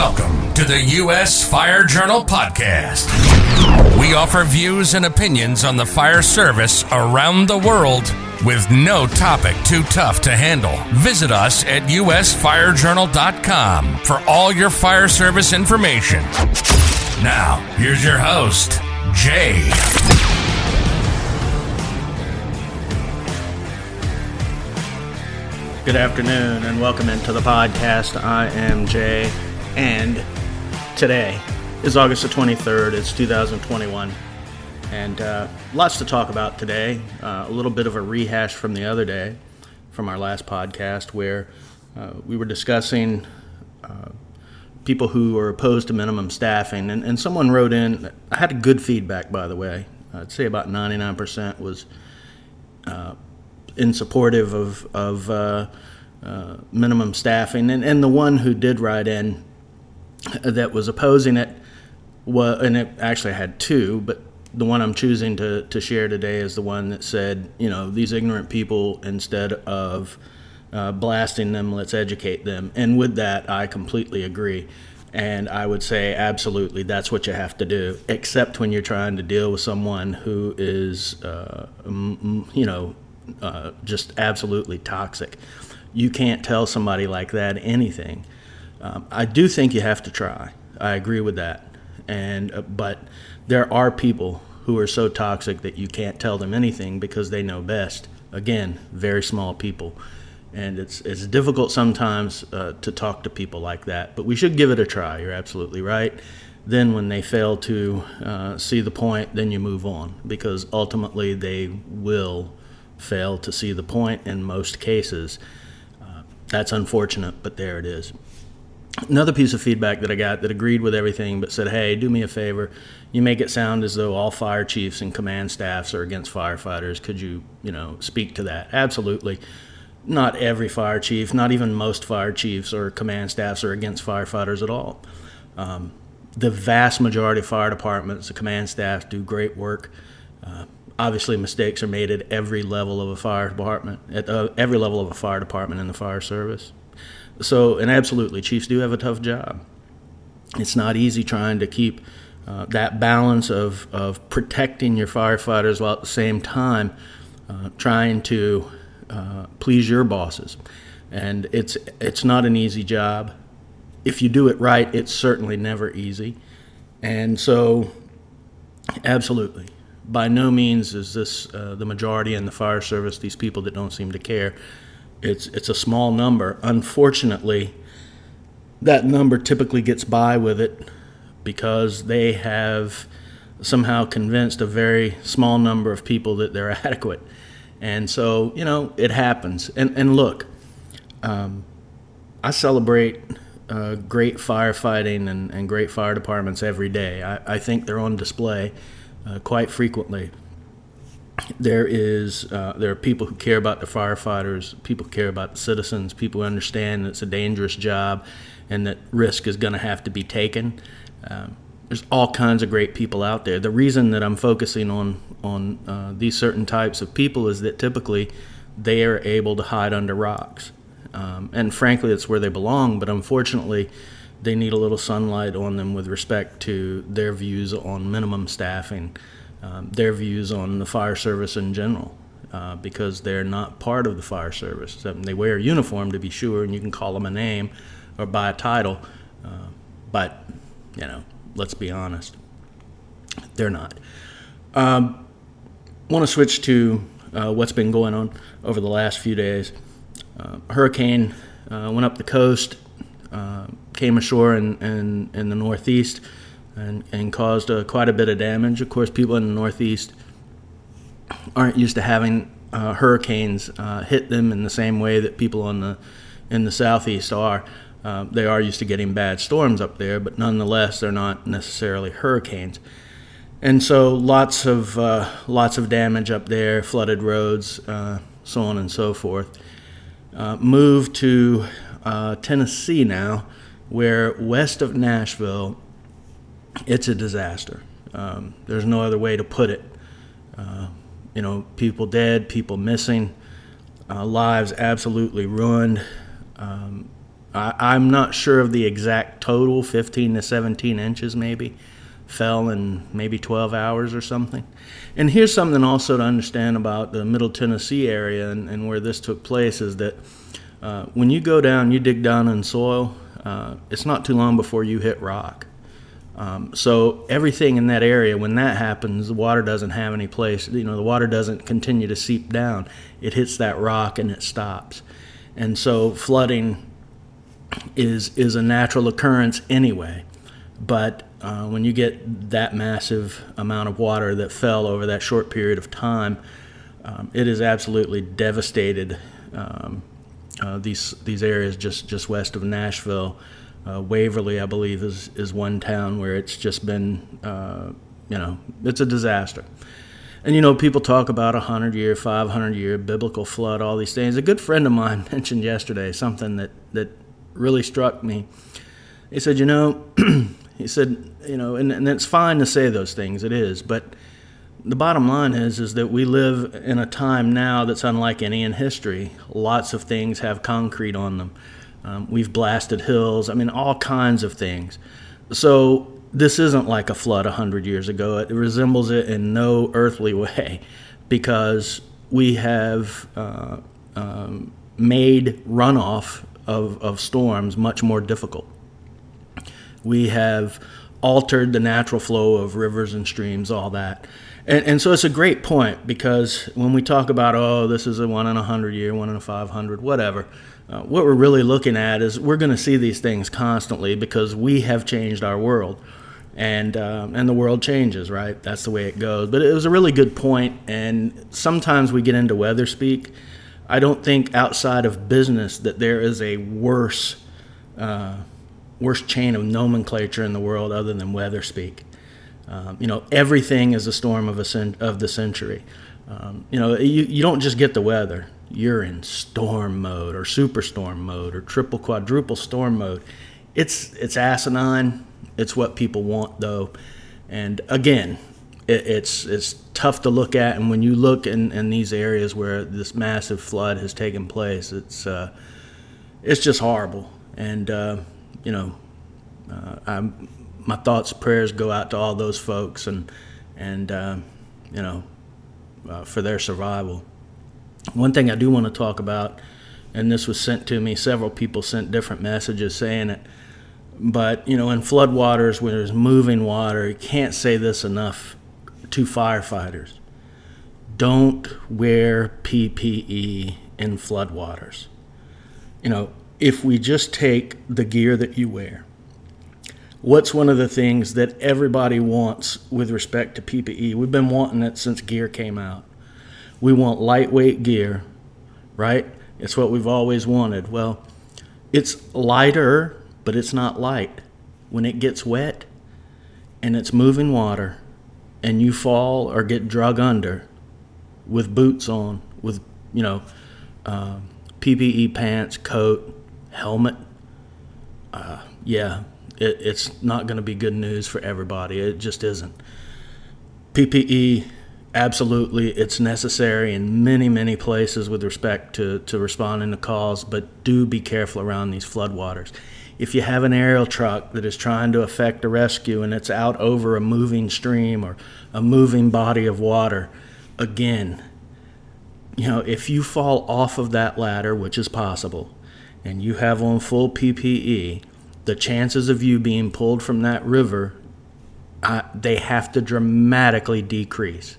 Welcome to the U.S. Fire Journal Podcast. We offer views and opinions on the fire service around the world with no topic too tough to handle. Visit us at usfirejournal.com for all your fire service information. Now, here's your host, Jay. Good afternoon and welcome into the podcast. I am Jay, and today is August the 23rd. It's 2021, and uh, lots to talk about today. Uh, a little bit of a rehash from the other day, from our last podcast, where uh, we were discussing uh, people who are opposed to minimum staffing, and, and someone wrote in. I had good feedback, by the way. I'd say about 99% was uh, in supportive of, of uh, minimum staffing. And, and the one who did write in that was opposing it, and it actually had two, but the one I'm choosing to, to share today is the one that said, you know, these ignorant people, instead of uh, blasting them, let's educate them. And with that, I completely agree. And I would say, absolutely, that's what you have to do, except when you're trying to deal with someone who is, uh, you know, uh, just absolutely toxic. You can't tell somebody like that anything. Um, I do think you have to try. I agree with that. And uh, but there are people who are so toxic that you can't tell them anything because they know best. Again, very small people, and it's it's difficult sometimes uh, to talk to people like that. But we should give it a try. You're absolutely right. Then, when they fail to uh, see the point, then you move on because ultimately they will fail to see the point in most cases. Uh, that's unfortunate, but there it is. Another piece of feedback that I got that agreed with everything but said, hey, do me a favor. You make it sound as though all fire chiefs and command staffs are against firefighters. Could you, you know, speak to that? Absolutely. Not every fire chief, not even most fire chiefs or command staffs are against firefighters at all. Um, the vast majority of fire departments, the command staff do great work. Uh, obviously mistakes are made at every level of a fire department, at uh, every level of a fire department in the fire service. So, and absolutely, chiefs do have a tough job. It's not easy trying to keep uh, that balance of, of protecting your firefighters while at the same time uh, trying to uh, please your bosses. And it's, it's not an easy job. If you do it right, it's certainly never easy. And so, absolutely, by no means is this uh, the majority in the fire service. These people that don't seem to care. It's it's a small number. Unfortunately, that number typically gets by with it because they have somehow convinced a very small number of people that they're adequate. And so, you know, it happens. And, and look, um, I celebrate uh, great firefighting and, and great fire departments every day. I, I think they're on display uh, quite frequently. There is uh, there are people who care about the firefighters, people care about the citizens, people who understand that it's a dangerous job, and that risk is going to have to be taken. Um, there's all kinds of great people out there. The reason that I'm focusing on on uh, these certain types of people is that typically they are able to hide under rocks, um, and frankly, it's where they belong. But unfortunately, they need a little sunlight on them with respect to their views on minimum staffing, um, their views on the fire service in general, uh, because they're not part of the fire service. They wear a uniform to be sure, and you can call them a name or by a title, uh, but you know, let's be honest, they're not. Um, Want to switch to uh, what's been going on over the last few days. Uh, hurricane uh, went up the coast uh, came ashore in, in, in the Northeast and, and caused uh, quite a bit of damage. Of course, people in the Northeast aren't used to having uh, hurricanes uh, hit them in the same way that people in the in the Southeast are. Uh, they are used to getting bad storms up there, but nonetheless, they're not necessarily hurricanes. And so, lots of uh, lots of damage up there, flooded roads, so on and so forth. moved to Tennessee now, where west of Nashville, it's a disaster. Um, there's no other way to put it. Uh, you know, people dead, people missing, uh, lives absolutely ruined. Um, I, am not sure of the exact total, 15 to 17 inches maybe, fell in maybe 12 hours or something. And here's something also to understand about the Middle Tennessee area and, and where this took place is that uh, when you go down, you dig down in soil, uh, it's not too long before you hit rock. Um, so everything in that area, when that happens, the water doesn't have any place. You know, the water doesn't continue to seep down. It hits that rock and it stops. And so flooding is is a natural occurrence anyway. But uh, when you get that massive amount of water that fell over that short period of time, um, it has absolutely devastated um, uh, these these areas just just west of Nashville. Uh, Waverly, I believe, is is one town where it's just been, uh, you know, it's a disaster. And you know, people talk about a hundred year, five hundred year biblical flood, all these things. A good friend of mine mentioned yesterday something that that really struck me. He said, you know, he said, you know, and, and it's fine to say those things, it is, but the bottom line is is that we live in a time now that's unlike any in history. Lots of things have concrete on them. Um, we've blasted hills. I mean, all kinds of things. So this isn't like a flood a hundred years ago. It resembles it in no earthly way, because we have uh, um, made runoff of, of storms much more difficult. We have altered the natural flow of rivers and streams, all that. And, and so it's a great point because when we talk about, oh, this is a one in a hundred year, one in a 500, whatever, uh, what we're really looking at is we're going to see these things constantly because we have changed our world. And, um, and the world changes, right? That's the way it goes. But it was a really good point, and sometimes we get into weather speak, I don't think outside of business that there is a worse uh, worse chain of nomenclature in the world other than weather speak. Um, you know, everything is a storm of a cent- of the century. Um, you know, you, you don't just get the weather. You're in storm mode or superstorm mode or triple quadruple storm mode. It's it's asinine. It's what people want though. And again, it, it's it's tough to look at. And when you look in, in these areas where this massive flood has taken place, it's uh, it's just horrible. And uh, you know, uh, I'm, my thoughts, prayers go out to all those folks, and and uh, you know, uh, for their survival. One thing I do want to talk about, and this was sent to me. Several people sent different messages saying it. But you know, in floodwaters where there's moving water, you can't say this enough to firefighters don't wear PPE in floodwaters. You know, if we just take the gear that you wear, what's one of the things that everybody wants with respect to PPE? We've been wanting it since gear came out. We want lightweight gear, right? It's what we've always wanted. Well, it's lighter, but it's not light. When it gets wet and it's moving water, and you fall or get drug under with boots on, with, you know, uh, PPE pants, coat, helmet, uh, yeah, it, it's not going to be good news for everybody. It just isn't. PPE, absolutely, it's necessary in many, many places with respect to, to responding to calls, but do be careful around these floodwaters if you have an aerial truck that is trying to effect a rescue and it's out over a moving stream or a moving body of water, again, you know, if you fall off of that ladder, which is possible, and you have on full PPE, the chances of you being pulled from that river, uh, they have to dramatically decrease.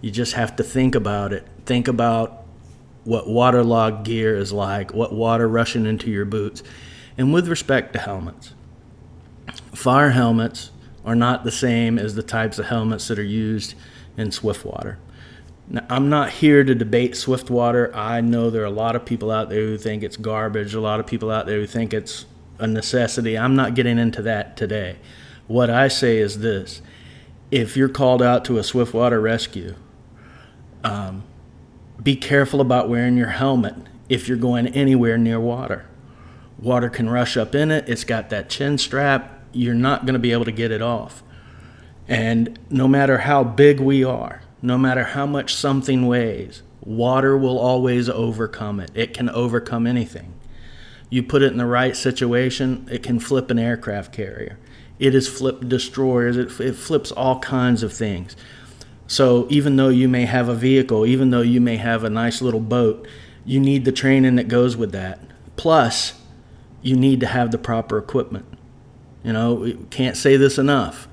You just have to think about it. Think about what waterlogged gear is like, what water rushing into your boots and with respect to helmets, fire helmets are not the same as the types of helmets that are used in Swiftwater. Now, I'm not here to debate Swiftwater. I know there are a lot of people out there who think it's garbage, a lot of people out there who think it's a necessity. I'm not getting into that today. What I say is this if you're called out to a Swiftwater rescue, um, be careful about wearing your helmet if you're going anywhere near water. Water can rush up in it. It's got that chin strap. You're not going to be able to get it off. And no matter how big we are, no matter how much something weighs, water will always overcome it. It can overcome anything. you put it in the right situation, it can flip an aircraft carrier. It has flipped destroyers. It, it flips all kinds of things. So even though you may have a vehicle, even though you may have a nice little boat, you need the training that goes with that. Plus, you need to have the proper equipment. You know, can't say this enough.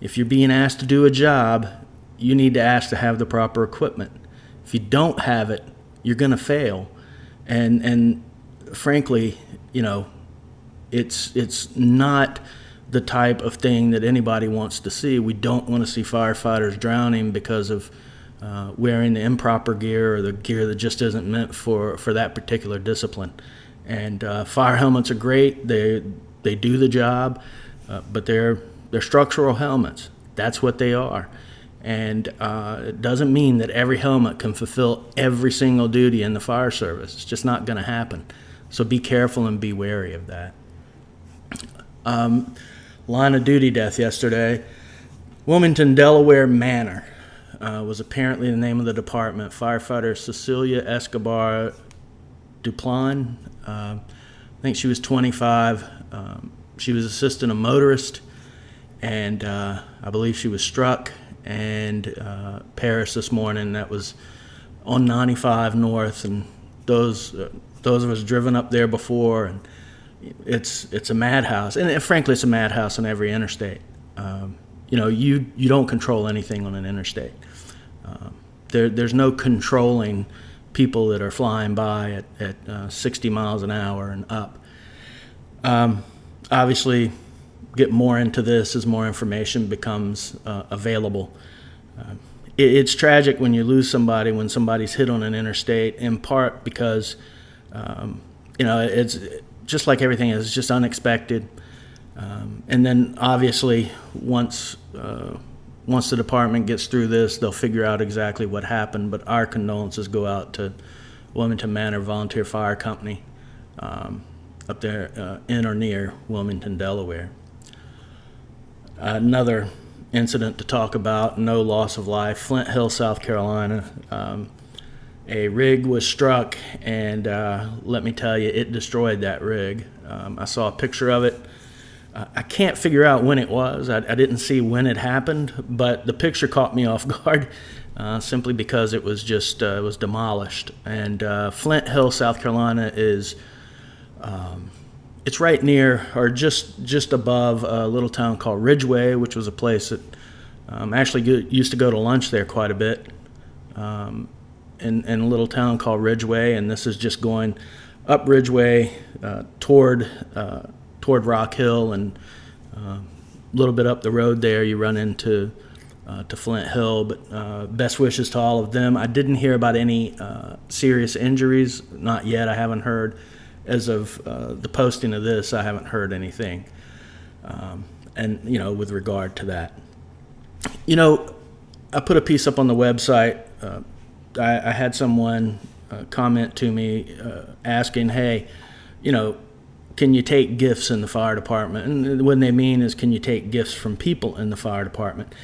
If you're being asked to do a job, you need to ask to have the proper equipment. If you don't have it, you're going to fail. And and frankly, you know, it's it's not the type of thing that anybody wants to see. We don't want to see firefighters drowning because of uh, wearing the improper gear or the gear that just isn't meant for, for that particular discipline. And uh, fire helmets are great. They they do the job, uh, but they're they're structural helmets. That's what they are. And uh, it doesn't mean that every helmet can fulfill every single duty in the fire service. It's just not going to happen. So be careful and be wary of that. Um, line of duty death yesterday. Wilmington, Delaware Manor uh, was apparently the name of the department. Firefighter Cecilia Escobar Duplan. Uh, I think she was 25. Um, she was assisting a motorist, and uh, I believe she was struck. And uh, Paris this morning, that was on 95 North, and those uh, those of us driven up there before, and it's it's a madhouse, and frankly, it's a madhouse on every interstate. Um, you know, you you don't control anything on an interstate. Um, there, there's no controlling people that are flying by at, at uh, 60 miles an hour and up. Um, obviously, get more into this as more information becomes uh, available. Uh, it, it's tragic when you lose somebody when somebody's hit on an interstate, in part because um, you know it's just like everything is just unexpected. Um, and then obviously once uh, once the department gets through this, they'll figure out exactly what happened. But our condolences go out to Wilmington Manor Volunteer Fire Company um, up there uh, in or near Wilmington, Delaware. Another incident to talk about, no loss of life, Flint Hill, South Carolina. Um, a rig was struck, and uh, let me tell you, it destroyed that rig. Um, I saw a picture of it. Uh, I can't figure out when it was. I, I, didn't see when it happened, but the picture caught me off guard, uh, simply because it was just uh, it was demolished. And uh, Flint Hill, South Carolina, is um, it's right near or just just above a little town called Ridgeway, which was a place that um, actually used to go to lunch there quite a bit. Um, in, in a little town called Ridgeway, and this is just going up Ridgeway uh, toward uh, toward Rock Hill, and uh, a little bit up the road there, you run into uh, to Flint Hill. But uh, best wishes to all of them. I didn't hear about any uh, serious injuries, not yet. I haven't heard. As of the posting of this, I haven't heard anything. Um, and you know, with regard to that, you know, I put a piece up on the website I, I had someone uh, comment to me uh, asking, "Hey, you know, can you take gifts in the fire department?" And what they mean is, can you take gifts from people in the fire department?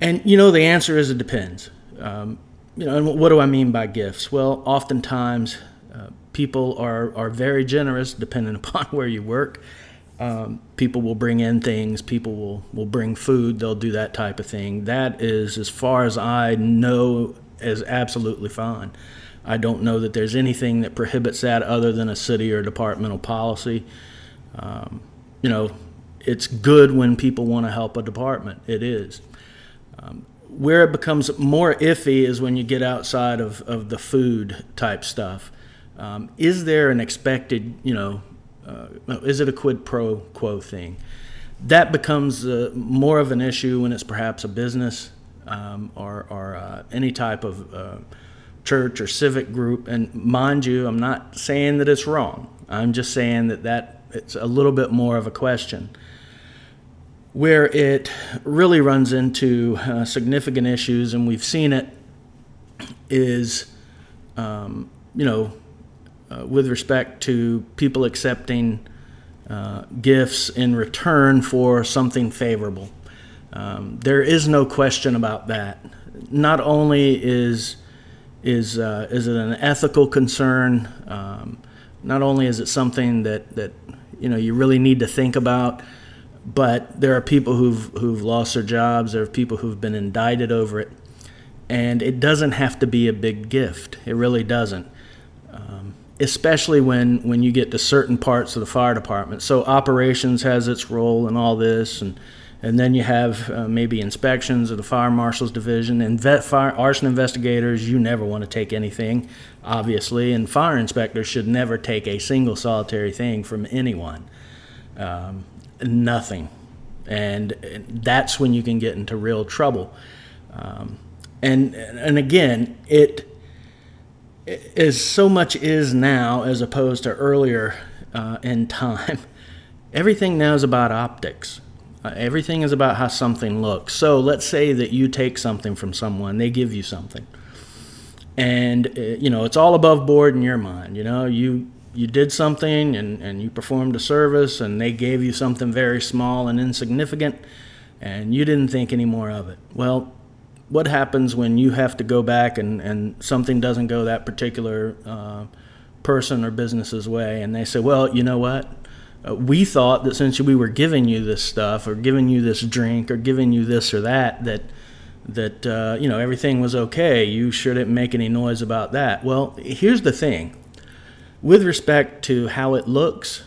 And you know, the answer is it depends. Um, you know, and what do I mean by gifts? Well, oftentimes uh, people are are very generous, depending upon where you work. Um, people will bring in things. People will will bring food. They'll do that type of thing. That is, as far as I know is absolutely fine. I don't know that there's anything that prohibits that other than a city or departmental policy. Um, you know, it's good when people want to help a department. It is. Um, where it becomes more iffy is when you get outside of, of the food type stuff. Um, is there an expected, you know, uh, is it a quid pro quo thing? That becomes uh, more of an issue when it's perhaps a business um, or, or uh, any type of uh, church or civic group. And mind you, I'm not saying that it's wrong. I'm just saying that, that it's a little bit more of a question. Where it really runs into uh, significant issues, and we've seen it, is, um, you know, uh, with respect to people accepting uh, gifts in return for something favorable. Um, there is no question about that. Not only is is uh, is it an ethical concern, um, not only is it something that, that you know you really need to think about, but there are people who've who've lost their jobs. There are people who've been indicted over it, and it doesn't have to be a big gift. It really doesn't. Um, especially when, when you get to certain parts of the fire department. So operations has its role in all this, and and then you have uh, maybe inspections of the fire marshal's division and vet fire arson investigators. You never want to take anything, obviously, and fire inspectors should never take a single solitary thing from anyone. Um, nothing, and that's when you can get into real trouble. Um, and and again, it is so much is now as opposed to earlier uh, in time. Everything now is about optics. Uh, everything is about how something looks. So let's say that you take something from someone, they give you something, and uh, you know it's all above board in your mind. You know you you did something and, and you performed a service, and they gave you something very small and insignificant, and you didn't think any more of it. Well, what happens when you have to go back and, and something doesn't go that particular uh, person or business's way and they say well you know what uh, we thought that since we were giving you this stuff or giving you this drink or giving you this or that that that uh, you know everything was okay you shouldn't make any noise about that. Well here's the thing. With respect to how it looks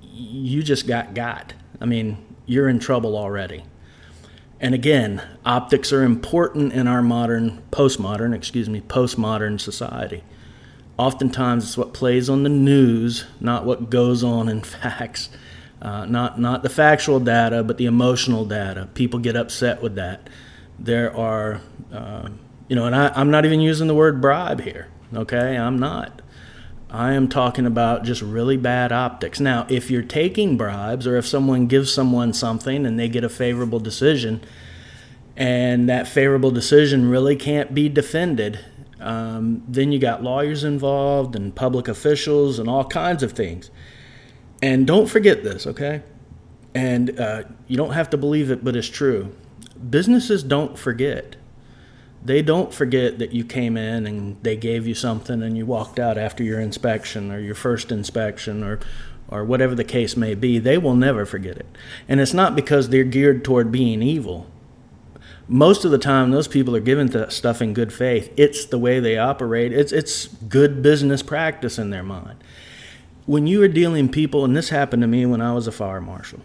you just got got i mean you're in trouble already. And again, optics are important in our modern, postmodern, excuse me, postmodern society. Oftentimes, it's what plays on the news, not what goes on in facts. Uh, not not the factual data, but the emotional data. People get upset with that. There are, uh, you know, and I, I'm not even using the word bribe here. Okay, I'm not. I am talking about just really bad optics. Now, if you're taking bribes or if someone gives someone something and they get a favorable decision, and that favorable decision really can't be defended, um, then you got lawyers involved and public officials and all kinds of things. And don't forget this, okay? And uh, you don't have to believe it, but it's true. Businesses don't forget they don't forget that you came in and they gave you something and you walked out after your inspection or your first inspection or or whatever the case may be they will never forget it and it's not because they're geared toward being evil most of the time those people are given that stuff in good faith. It's the way they operate. It's it's good business practice in their mind. When you are dealing people and this happened to me when I was a fire marshal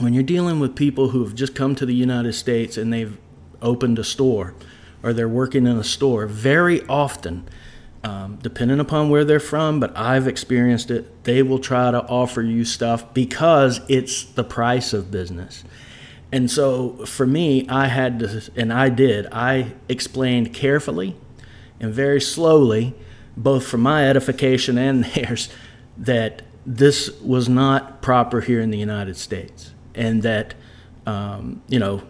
when you're dealing with people who have just come to the United States and they've opened a store or they're working in a store, very often, um, depending upon where they're from, but I've experienced it, they will try to offer you stuff because it's the price of business. And so for me, I had to, and I did, I explained carefully and very slowly, both for my edification and theirs, that this was not proper here in the United States. And that, um, you know,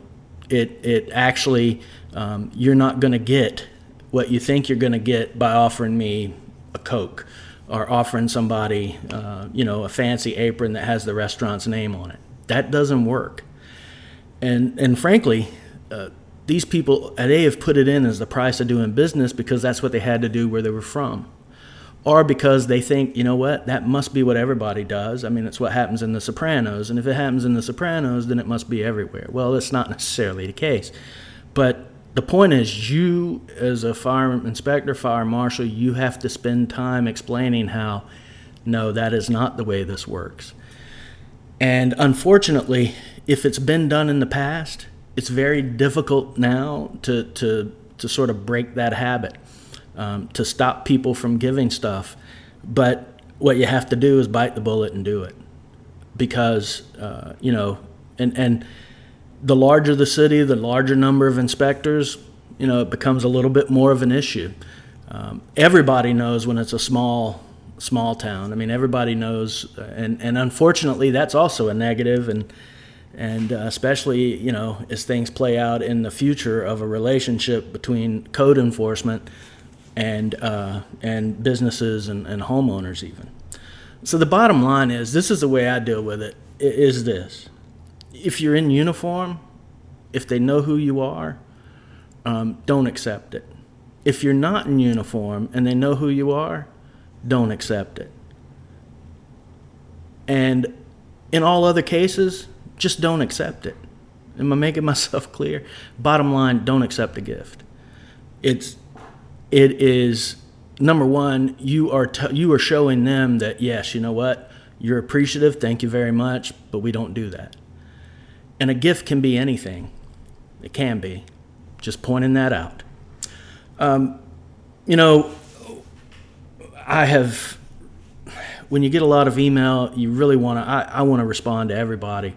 it, it actually um, you're not going to get what you think you're going to get by offering me a Coke or offering somebody, uh, you know, a fancy apron that has the restaurant's name on it. That doesn't work. And and frankly, uh, these people they have put it in as the price of doing business because that's what they had to do where they were from, or because they think, you know what, that must be what everybody does. I mean, it's what happens in The Sopranos, and if it happens in The Sopranos, then it must be everywhere. Well, that's not necessarily the case, but the point is you as a fire inspector fire marshal you have to spend time explaining how no that is not the way this works and unfortunately if it's been done in the past it's very difficult now to to to sort of break that habit um, to stop people from giving stuff but what you have to do is bite the bullet and do it because uh, you know and and the larger the city, the larger number of inspectors, you know, it becomes a little bit more of an issue. Um, everybody knows when it's a small small town. I mean, everybody knows, and and unfortunately, that's also a negative, and and uh, especially you know as things play out in the future of a relationship between code enforcement and uh, and businesses and, and homeowners even. So the bottom line is, this is the way I deal with it. Is this if you're in uniform, if they know who you are, um, don't accept it. If you're not in uniform and they know who you are, don't accept it. And in all other cases, just don't accept it. Am I making myself clear? Bottom line, don't accept a gift. It's it is number one. You are t- you are showing them that yes, you know what, you're appreciative. Thank you very much, but we don't do that. And a gift can be anything. It can be. Just pointing that out. Um, you know, I have when you get a lot of email, you really want to. I, I want to respond to everybody,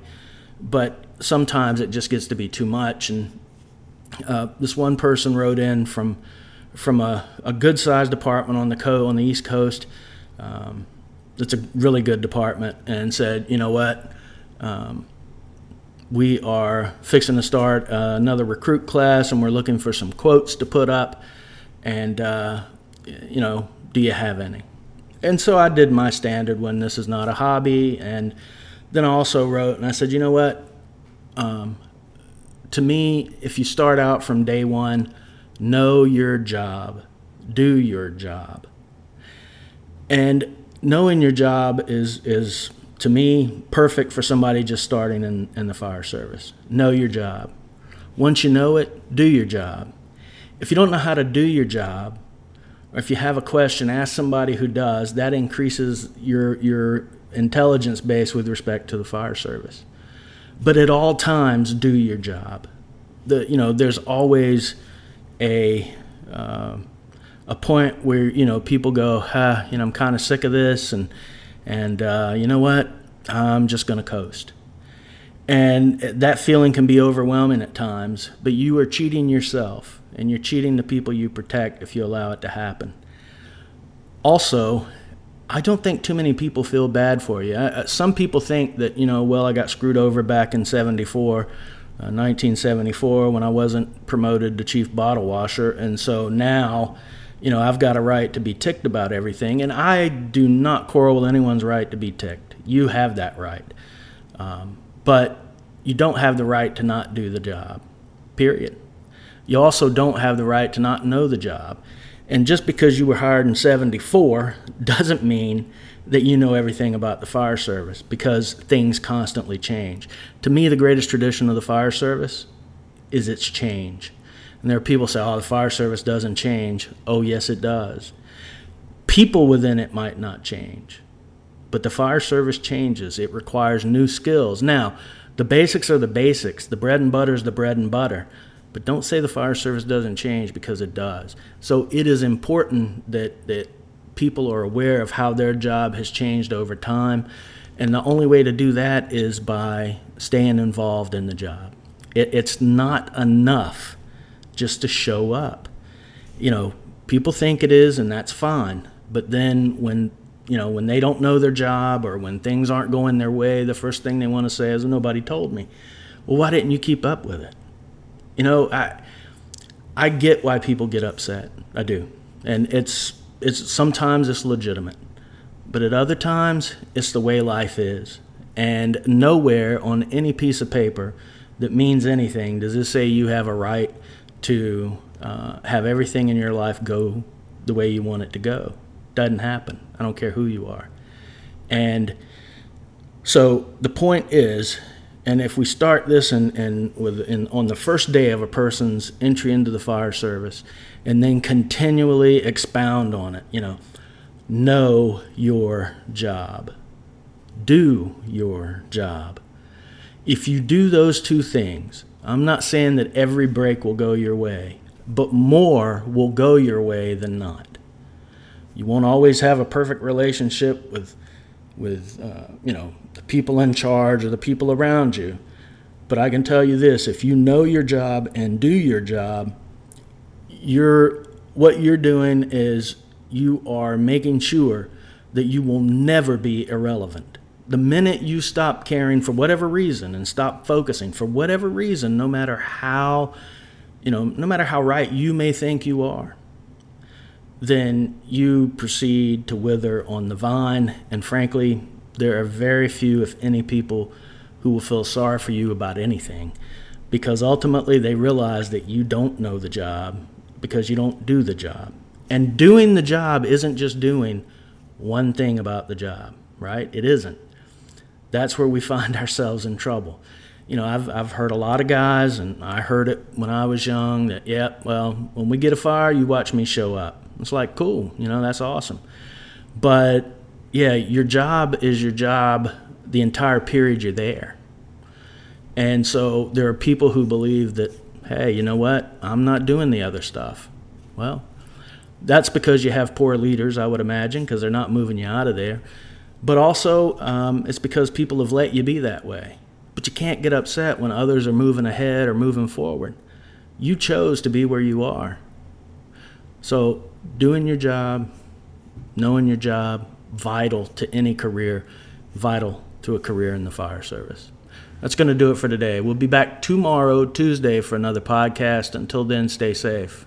but sometimes it just gets to be too much. And uh, this one person wrote in from from a, a good sized department on the co on the East Coast. Um, it's a really good department, and said, you know what, um, we are fixing to start uh, another recruit class, and we're looking for some quotes to put up. And uh, you know, do you have any? And so I did my standard when this is not a hobby, and then I also wrote and I said, you know what, um, to me, if you start out from day one, know your job, do your job. And knowing your job is, is to me, perfect for somebody just starting in, in the fire service. Know your job. Once you know it, do your job. If you don't know how to do your job, or if you have a question, ask somebody who does. That increases your, your intelligence base with respect to the fire service but at all times do your job. The you know there's always a uh, a point where you know people go, ah, you know I'm kind of sick of this, and and uh, you know what, I'm just going to coast. And that feeling can be overwhelming at times, but you are cheating yourself and you're cheating the people you protect if you allow it to happen. Also, I don't think too many people feel bad for you. Uh, some people think that, you know, well, I got screwed over back in 74, uh, 1974, when I wasn't promoted to chief bottle washer. And so now, you know, I've got a right to be ticked about everything. And I do not quarrel with anyone's right to be ticked. You have that right. Um, but you don't have the right to not do the job, period. You also don't have the right to not know the job. And just because you were hired in 74 doesn't mean that you know everything about the fire service because things constantly change. To me, the greatest tradition of the fire service is its change. And there are people say, oh, the fire service doesn't change. Oh, yes, it does. People within it might not change, but the fire service changes. It requires new skills. Now, the basics are the basics. The bread and butter is the bread and butter. But don't say the fire service doesn't change because it does. So it is important that, that people are aware of how their job has changed over time. And the only way to do that is by staying involved in the job. It, it's not enough just to show up. You know, people think it is, and that's fine. But then when you know when they don't know their job or when things aren't going their way, the first thing they want to say is, "Nobody told me." Well, why didn't you keep up with it? You know, I I get why people get upset. I do. And it's it's sometimes it's legitimate. But at other times it's the way life is. And nowhere on any piece of paper that means anything does it say you have a right to uh, have everything in your life go the way you want it to go. Doesn't happen. I don't care who you are. And so the point is and if we start this in, in, with, in, on the first day of a person's entry into the fire service and then continually expound on it, you know, know your job, do your job. If you do those two things, I'm not saying that every break will go your way, but more will go your way than not. You won't always have a perfect relationship with with uh, you know the people in charge or the people around you. But I can tell you this: if you know your job and do your job, you're what you're doing is you are making sure that you will never be irrelevant. The minute you stop caring for whatever reason and stop focusing for whatever reason, no matter how, you know, no matter how right you may think you are, then you proceed to wither on the vine. And frankly, there are very few, if any, people who will feel sorry for you about anything because ultimately they realize that you don't know the job because you don't do the job. And doing the job isn't just doing one thing about the job, right? It isn't. that's where we find ourselves in trouble. You know, I've, I've heard a lot of guys, and I heard it when I was young that, yeah, well, when we get a fire, you watch me show up. It's like, cool, you know, that's awesome. But yeah, your job is your job the entire period you're there. And so there are people who believe that, hey, you know what? I'm not doing the other stuff. Well, that's because you have poor leaders, I would imagine, because they're not moving you out of there. But also, um, it's because people have let you be that way. But you can't get upset when others are moving ahead or moving forward. You chose to be where you are. So, doing your job, knowing your job, vital to any career, vital to a career in the fire service. That's going to do it for today. We'll be back tomorrow, Tuesday, for another podcast. Until then, stay safe.